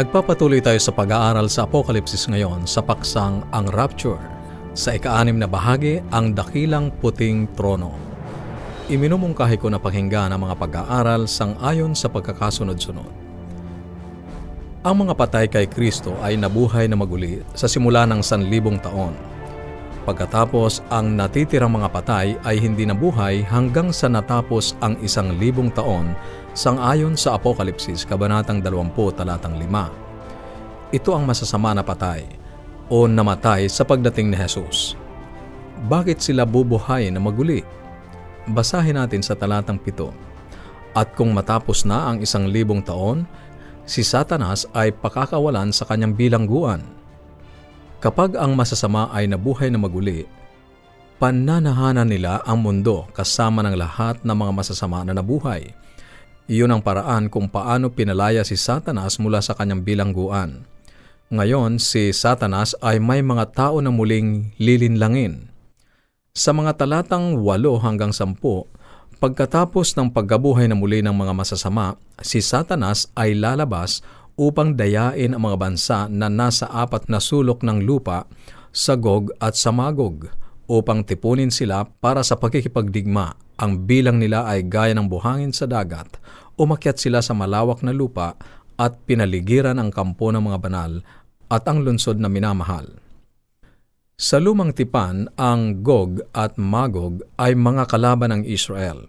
Nagpapatuloy tayo sa pag-aaral sa Apokalipsis ngayon sa paksang ang Rapture. Sa ikaanim na bahagi, ang dakilang puting trono. Iminumungkahi ko na pakinggan ang mga pag-aaral sang ayon sa pagkakasunod-sunod. Ang mga patay kay Kristo ay nabuhay na maguli sa simula ng sanlibong taon. Pagkatapos, ang natitirang mga patay ay hindi nabuhay hanggang sa natapos ang isang libong taon Sangayon sa Apokalipsis, Kabanatang 20, Talatang 5. Ito ang masasama na patay o namatay sa pagdating ni Jesus. Bakit sila bubuhay na maguli? Basahin natin sa talatang 7. At kung matapos na ang isang libong taon, si Satanas ay pakakawalan sa kanyang bilangguan. Kapag ang masasama ay nabuhay na maguli, pananahanan nila ang mundo kasama ng lahat ng mga masasama na nabuhay iyon ang paraan kung paano pinalaya si Satanas mula sa kanyang bilangguan. Ngayon, si Satanas ay may mga tao na muling lilinlangin. Sa mga talatang 8 hanggang 10, pagkatapos ng paggabuhay na muli ng mga masasama, si Satanas ay lalabas upang dayain ang mga bansa na nasa apat na sulok ng lupa sa Gog at sa Magog upang tipunin sila para sa pagkikipagdigma. Ang bilang nila ay gaya ng buhangin sa dagat umakyat sila sa malawak na lupa at pinaligiran ang kampo ng mga banal at ang lungsod na minamahal. Sa lumang tipan, ang Gog at Magog ay mga kalaban ng Israel.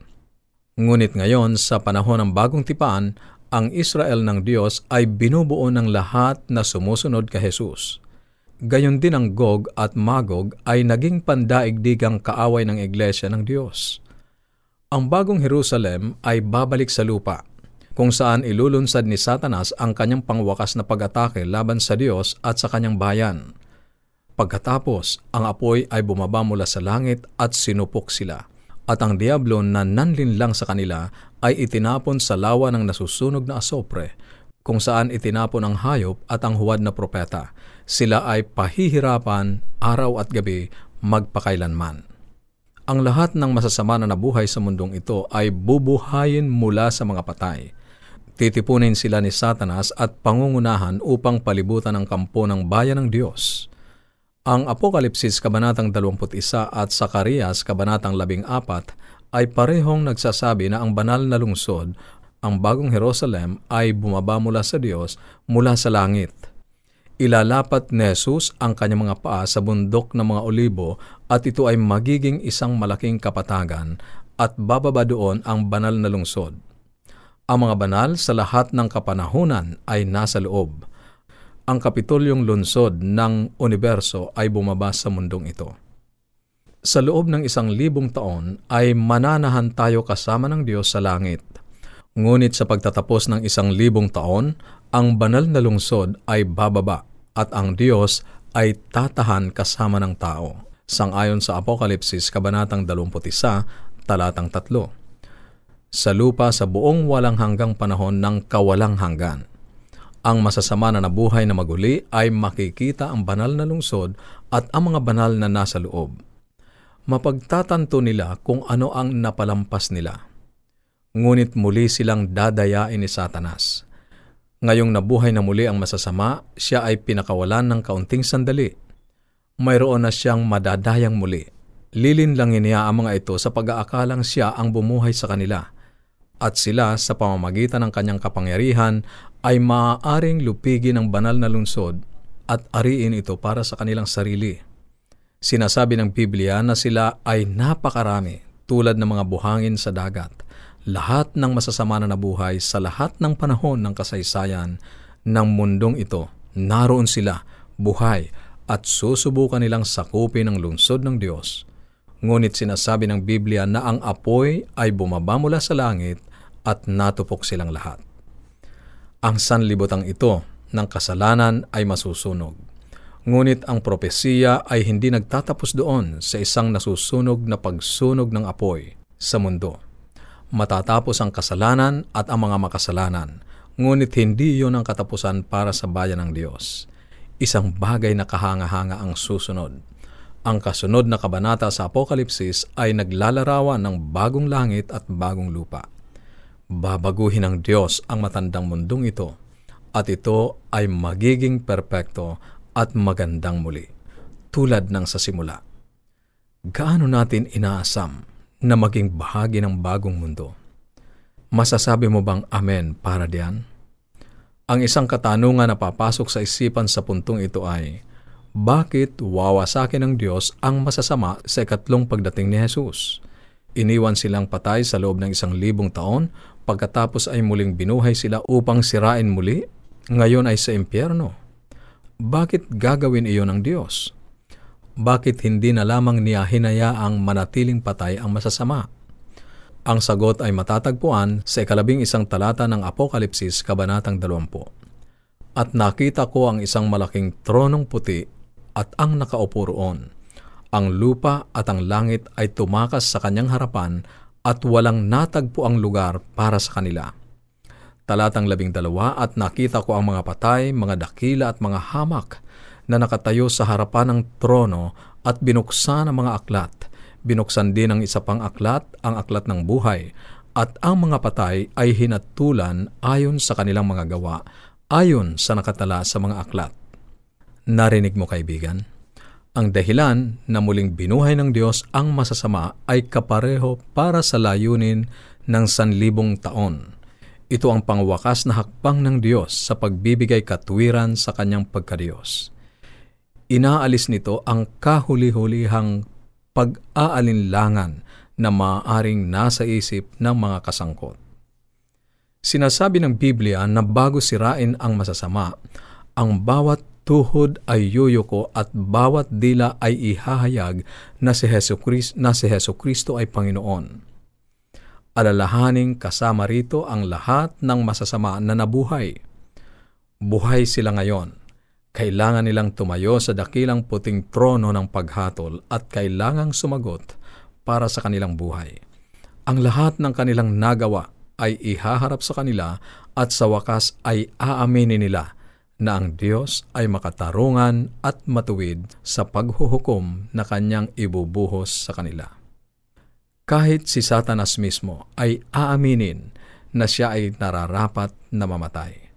Ngunit ngayon, sa panahon ng bagong tipan, ang Israel ng Diyos ay binubuo ng lahat na sumusunod kay Jesus. Gayon din ang Gog at Magog ay naging pandaigdigang kaaway ng Iglesia ng Diyos. Ang bagong Jerusalem ay babalik sa lupa, kung saan ilulunsad ni Satanas ang kanyang pangwakas na pag-atake laban sa Diyos at sa kanyang bayan. Pagkatapos, ang apoy ay bumaba mula sa langit at sinupok sila. At ang diablo na nanlinlang sa kanila ay itinapon sa lawa ng nasusunog na asopre, kung saan itinapon ang hayop at ang huwad na propeta. Sila ay pahihirapan araw at gabi magpakailanman. Ang lahat ng masasama na nabuhay sa mundong ito ay bubuhayin mula sa mga patay. Titipunin sila ni Satanas at pangungunahan upang palibutan ang kampo ng bayan ng Diyos. Ang Apokalipsis Kabanatang 21 at Sakarias Kabanatang 14 ay parehong nagsasabi na ang banal na lungsod, ang bagong Jerusalem, ay bumaba mula sa Diyos mula sa langit – Ilalapat ni Jesus ang kanyang mga paa sa bundok ng mga olibo at ito ay magiging isang malaking kapatagan at bababa doon ang banal na lungsod. Ang mga banal sa lahat ng kapanahunan ay nasa loob. Ang kapitulyong lungsod ng universo ay bumaba sa mundong ito. Sa loob ng isang libong taon ay mananahan tayo kasama ng Diyos sa langit. Ngunit sa pagtatapos ng isang libong taon, ang banal na lungsod ay bababa at ang Diyos ay tatahan kasama ng tao. Sangayon sa Apokalipsis, Kabanatang 21, talatang 3. Sa lupa sa buong walang hanggang panahon ng kawalang hanggan. Ang masasama na nabuhay na maguli ay makikita ang banal na lungsod at ang mga banal na nasa loob. Mapagtatanto nila kung ano ang napalampas nila. Ngunit muli silang dadayain ni Satanas Ngayong nabuhay na muli ang masasama, siya ay pinakawalan ng kaunting sandali. Mayroon na siyang madadayang muli. Lilinlangin niya ang mga ito sa pag-aakalang siya ang bumuhay sa kanila. At sila sa pamamagitan ng kanyang kapangyarihan ay maaaring lupigin ang banal na lungsod at ariin ito para sa kanilang sarili. Sinasabi ng Biblia na sila ay napakarami tulad ng mga buhangin sa dagat lahat ng masasama na nabuhay sa lahat ng panahon ng kasaysayan ng mundong ito, naroon sila, buhay, at susubukan nilang sakupin ang lungsod ng Diyos. Ngunit sinasabi ng Biblia na ang apoy ay bumaba mula sa langit at natupok silang lahat. Ang sanlibotang ito ng kasalanan ay masusunog. Ngunit ang propesiya ay hindi nagtatapos doon sa isang nasusunog na pagsunog ng apoy sa mundo matatapos ang kasalanan at ang mga makasalanan, ngunit hindi iyon ang katapusan para sa bayan ng Diyos. Isang bagay na kahanga-hanga ang susunod. Ang kasunod na kabanata sa Apokalipsis ay naglalarawan ng bagong langit at bagong lupa. Babaguhin ng Diyos ang matandang mundong ito at ito ay magiging perpekto at magandang muli, tulad ng sa simula. Gaano natin inaasam na maging bahagi ng bagong mundo? Masasabi mo bang amen para diyan? Ang isang katanungan na papasok sa isipan sa puntong ito ay, bakit wawasakin ng Diyos ang masasama sa ikatlong pagdating ni Jesus? Iniwan silang patay sa loob ng isang libong taon, pagkatapos ay muling binuhay sila upang sirain muli, ngayon ay sa impyerno. Bakit gagawin iyon ng Diyos? Bakit hindi na lamang niya hinayaang manatiling patay ang masasama? Ang sagot ay matatagpuan sa ikalabing isang talata ng Apokalipsis, Kabanatang 20. At nakita ko ang isang malaking tronong puti at ang nakaupo roon. Ang lupa at ang langit ay tumakas sa kanyang harapan at walang natagpo ang lugar para sa kanila. Talatang labing dalawa at nakita ko ang mga patay, mga dakila at mga hamak na nakatayo sa harapan ng trono at binuksan ang mga aklat Binuksan din ang isa pang aklat, ang aklat ng buhay, at ang mga patay ay hinatulan ayon sa kanilang mga gawa, ayon sa nakatala sa mga aklat. Narinig mo kaibigan? Ang dahilan na muling binuhay ng Diyos ang masasama ay kapareho para sa layunin ng sanlibong taon. Ito ang pangwakas na hakbang ng Diyos sa pagbibigay katwiran sa kanyang pagkadiyos. Inaalis nito ang kahuli-hulihang pag-aalinlangan na maaaring nasa isip ng mga kasangkot. Sinasabi ng Biblia na bago sirain ang masasama, ang bawat tuhod ay yuyuko at bawat dila ay ihahayag na si Heso Kristo, na si Heso Kristo ay Panginoon. Alalahaning kasama rito ang lahat ng masasama na nabuhay. Buhay sila ngayon kailangan nilang tumayo sa dakilang puting trono ng paghatol at kailangang sumagot para sa kanilang buhay. Ang lahat ng kanilang nagawa ay ihaharap sa kanila at sa wakas ay aaminin nila na ang Diyos ay makatarungan at matuwid sa paghuhukom na kanyang ibubuhos sa kanila. Kahit si Satanas mismo ay aaminin na siya ay nararapat na mamatay.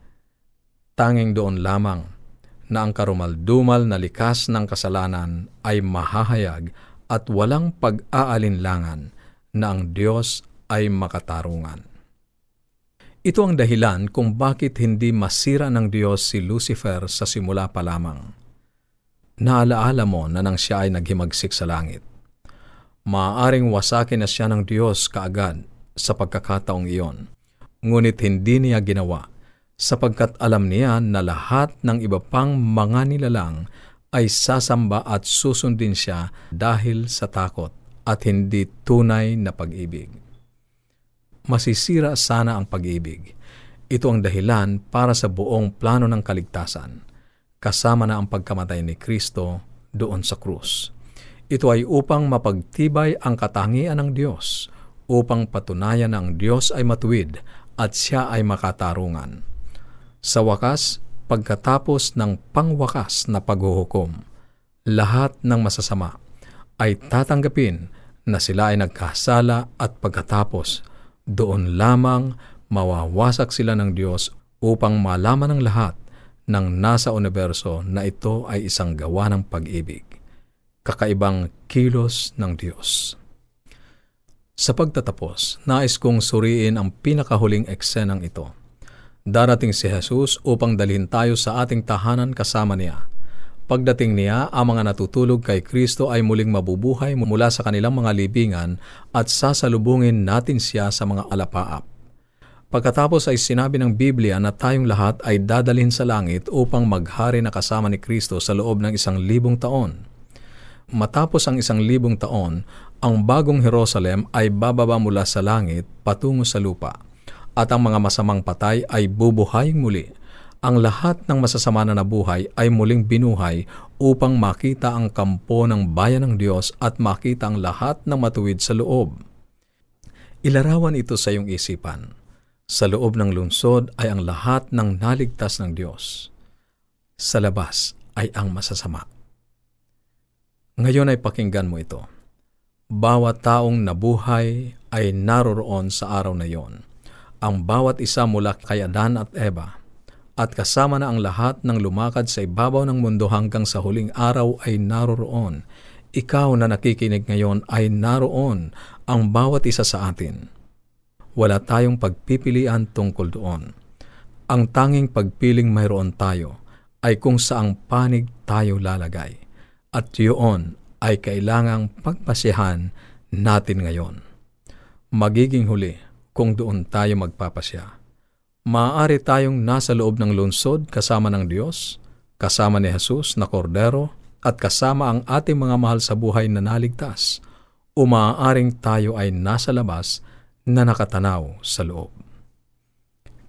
Tanging doon lamang na ang karumaldumal na likas ng kasalanan ay mahahayag at walang pag-aalinlangan na ang Diyos ay makatarungan. Ito ang dahilan kung bakit hindi masira ng Diyos si Lucifer sa simula pa lamang. Naalaala mo na nang siya ay naghimagsik sa langit. Maaaring wasakin na siya ng Diyos kaagad sa pagkakataong iyon, ngunit hindi niya ginawa sapagkat alam niya na lahat ng iba pang mga nilalang ay sasamba at susundin siya dahil sa takot at hindi tunay na pag-ibig. Masisira sana ang pag-ibig. Ito ang dahilan para sa buong plano ng kaligtasan, kasama na ang pagkamatay ni Kristo doon sa krus. Ito ay upang mapagtibay ang katangian ng Diyos, upang patunayan na ang Diyos ay matuwid at siya ay makatarungan sa wakas, pagkatapos ng pangwakas na paghuhukom, lahat ng masasama ay tatanggapin na sila ay nagkasala at pagkatapos doon lamang mawawasak sila ng Diyos upang malaman ng lahat ng nasa universo na ito ay isang gawa ng pag-ibig, kakaibang kilos ng Diyos. Sa pagtatapos, nais kong suriin ang pinakahuling eksenang ito Darating si Jesus upang dalhin tayo sa ating tahanan kasama niya. Pagdating niya, ang mga natutulog kay Kristo ay muling mabubuhay mula sa kanilang mga libingan at sasalubungin natin siya sa mga alapaap. Pagkatapos ay sinabi ng Biblia na tayong lahat ay dadalhin sa langit upang maghari na kasama ni Kristo sa loob ng isang libong taon. Matapos ang isang libong taon, ang bagong Jerusalem ay bababa mula sa langit patungo sa lupa at ang mga masamang patay ay bubuhaying muli. Ang lahat ng masasama na nabuhay ay muling binuhay upang makita ang kampo ng bayan ng Diyos at makita ang lahat ng matuwid sa loob. Ilarawan ito sa iyong isipan. Sa loob ng lungsod ay ang lahat ng naligtas ng Diyos. Sa labas ay ang masasama. Ngayon ay pakinggan mo ito. Bawat taong nabuhay ay naroroon sa araw na iyon ang bawat isa mula kay Adan at Eva, at kasama na ang lahat ng lumakad sa ibabaw ng mundo hanggang sa huling araw ay naroroon. Ikaw na nakikinig ngayon ay naroon ang bawat isa sa atin. Wala tayong pagpipilian tungkol doon. Ang tanging pagpiling mayroon tayo ay kung saang panig tayo lalagay. At yun ay kailangang pagpasyahan natin ngayon. Magiging huli kung doon tayo magpapasya. Maaari tayong nasa loob ng lungsod kasama ng Diyos, kasama ni Jesus na kordero, at kasama ang ating mga mahal sa buhay na naligtas, o maaaring tayo ay nasa labas na nakatanaw sa loob.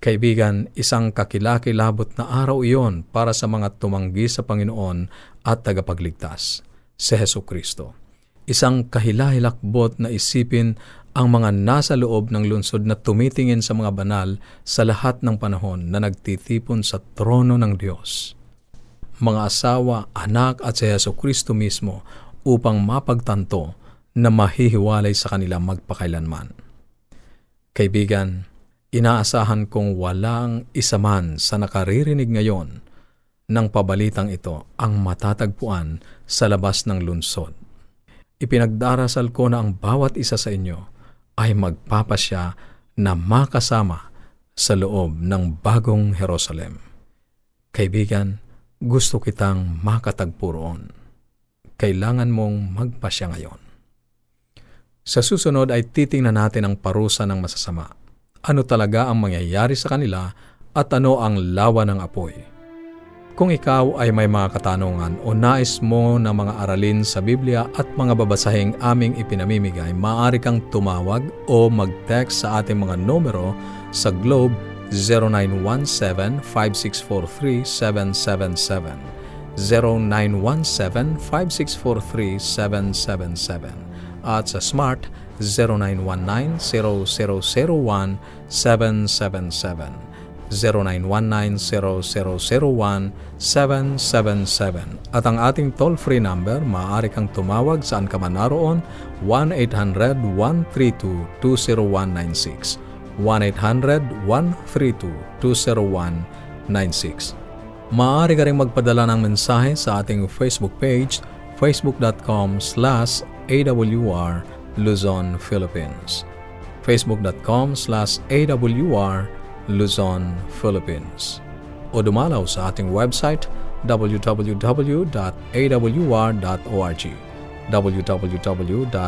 Kaibigan, isang kakilakilabot na araw iyon para sa mga tumanggi sa Panginoon at tagapagligtas, si Heso Kristo. Isang kahilahilakbot na isipin ang mga nasa loob ng lungsod na tumitingin sa mga banal sa lahat ng panahon na nagtitipon sa trono ng Diyos. Mga asawa, anak at si Yeso Kristo mismo upang mapagtanto na mahihiwalay sa kanila magpakailanman. Kaibigan, inaasahan kong walang isa man sa nakaririnig ngayon ng pabalitang ito ang matatagpuan sa labas ng lunsod. Ipinagdarasal ko na ang bawat isa sa inyo ay magpapasya na makasama sa loob ng bagong Jerusalem. Kaibigan, gusto kitang makatagpo roon. Kailangan mong magpasya ngayon. Sa susunod ay titingnan natin ang parusa ng masasama. Ano talaga ang mangyayari sa kanila at ano ang lawa ng apoy. Kung ikaw ay may mga katanungan o nais mo ng mga aralin sa Biblia at mga babasahing aming ipinamimigay, maaari kang tumawag o mag-text sa ating mga numero sa Globe 0917-5643-777, 0917-5643-777, at sa Smart 0919-0001-777, 0919-0001-777. At ang ating toll-free number, maaari kang tumawag saan ka man naroon, 1-800-132-20196. 1-800-132-20196. Maaari ka rin magpadala ng mensahe sa ating Facebook page, facebook.com slash awr Luzon, Philippines. facebook.com slash awr Luzon, Philippines. O dumalaw sa ating website www.awr.org www.awr.org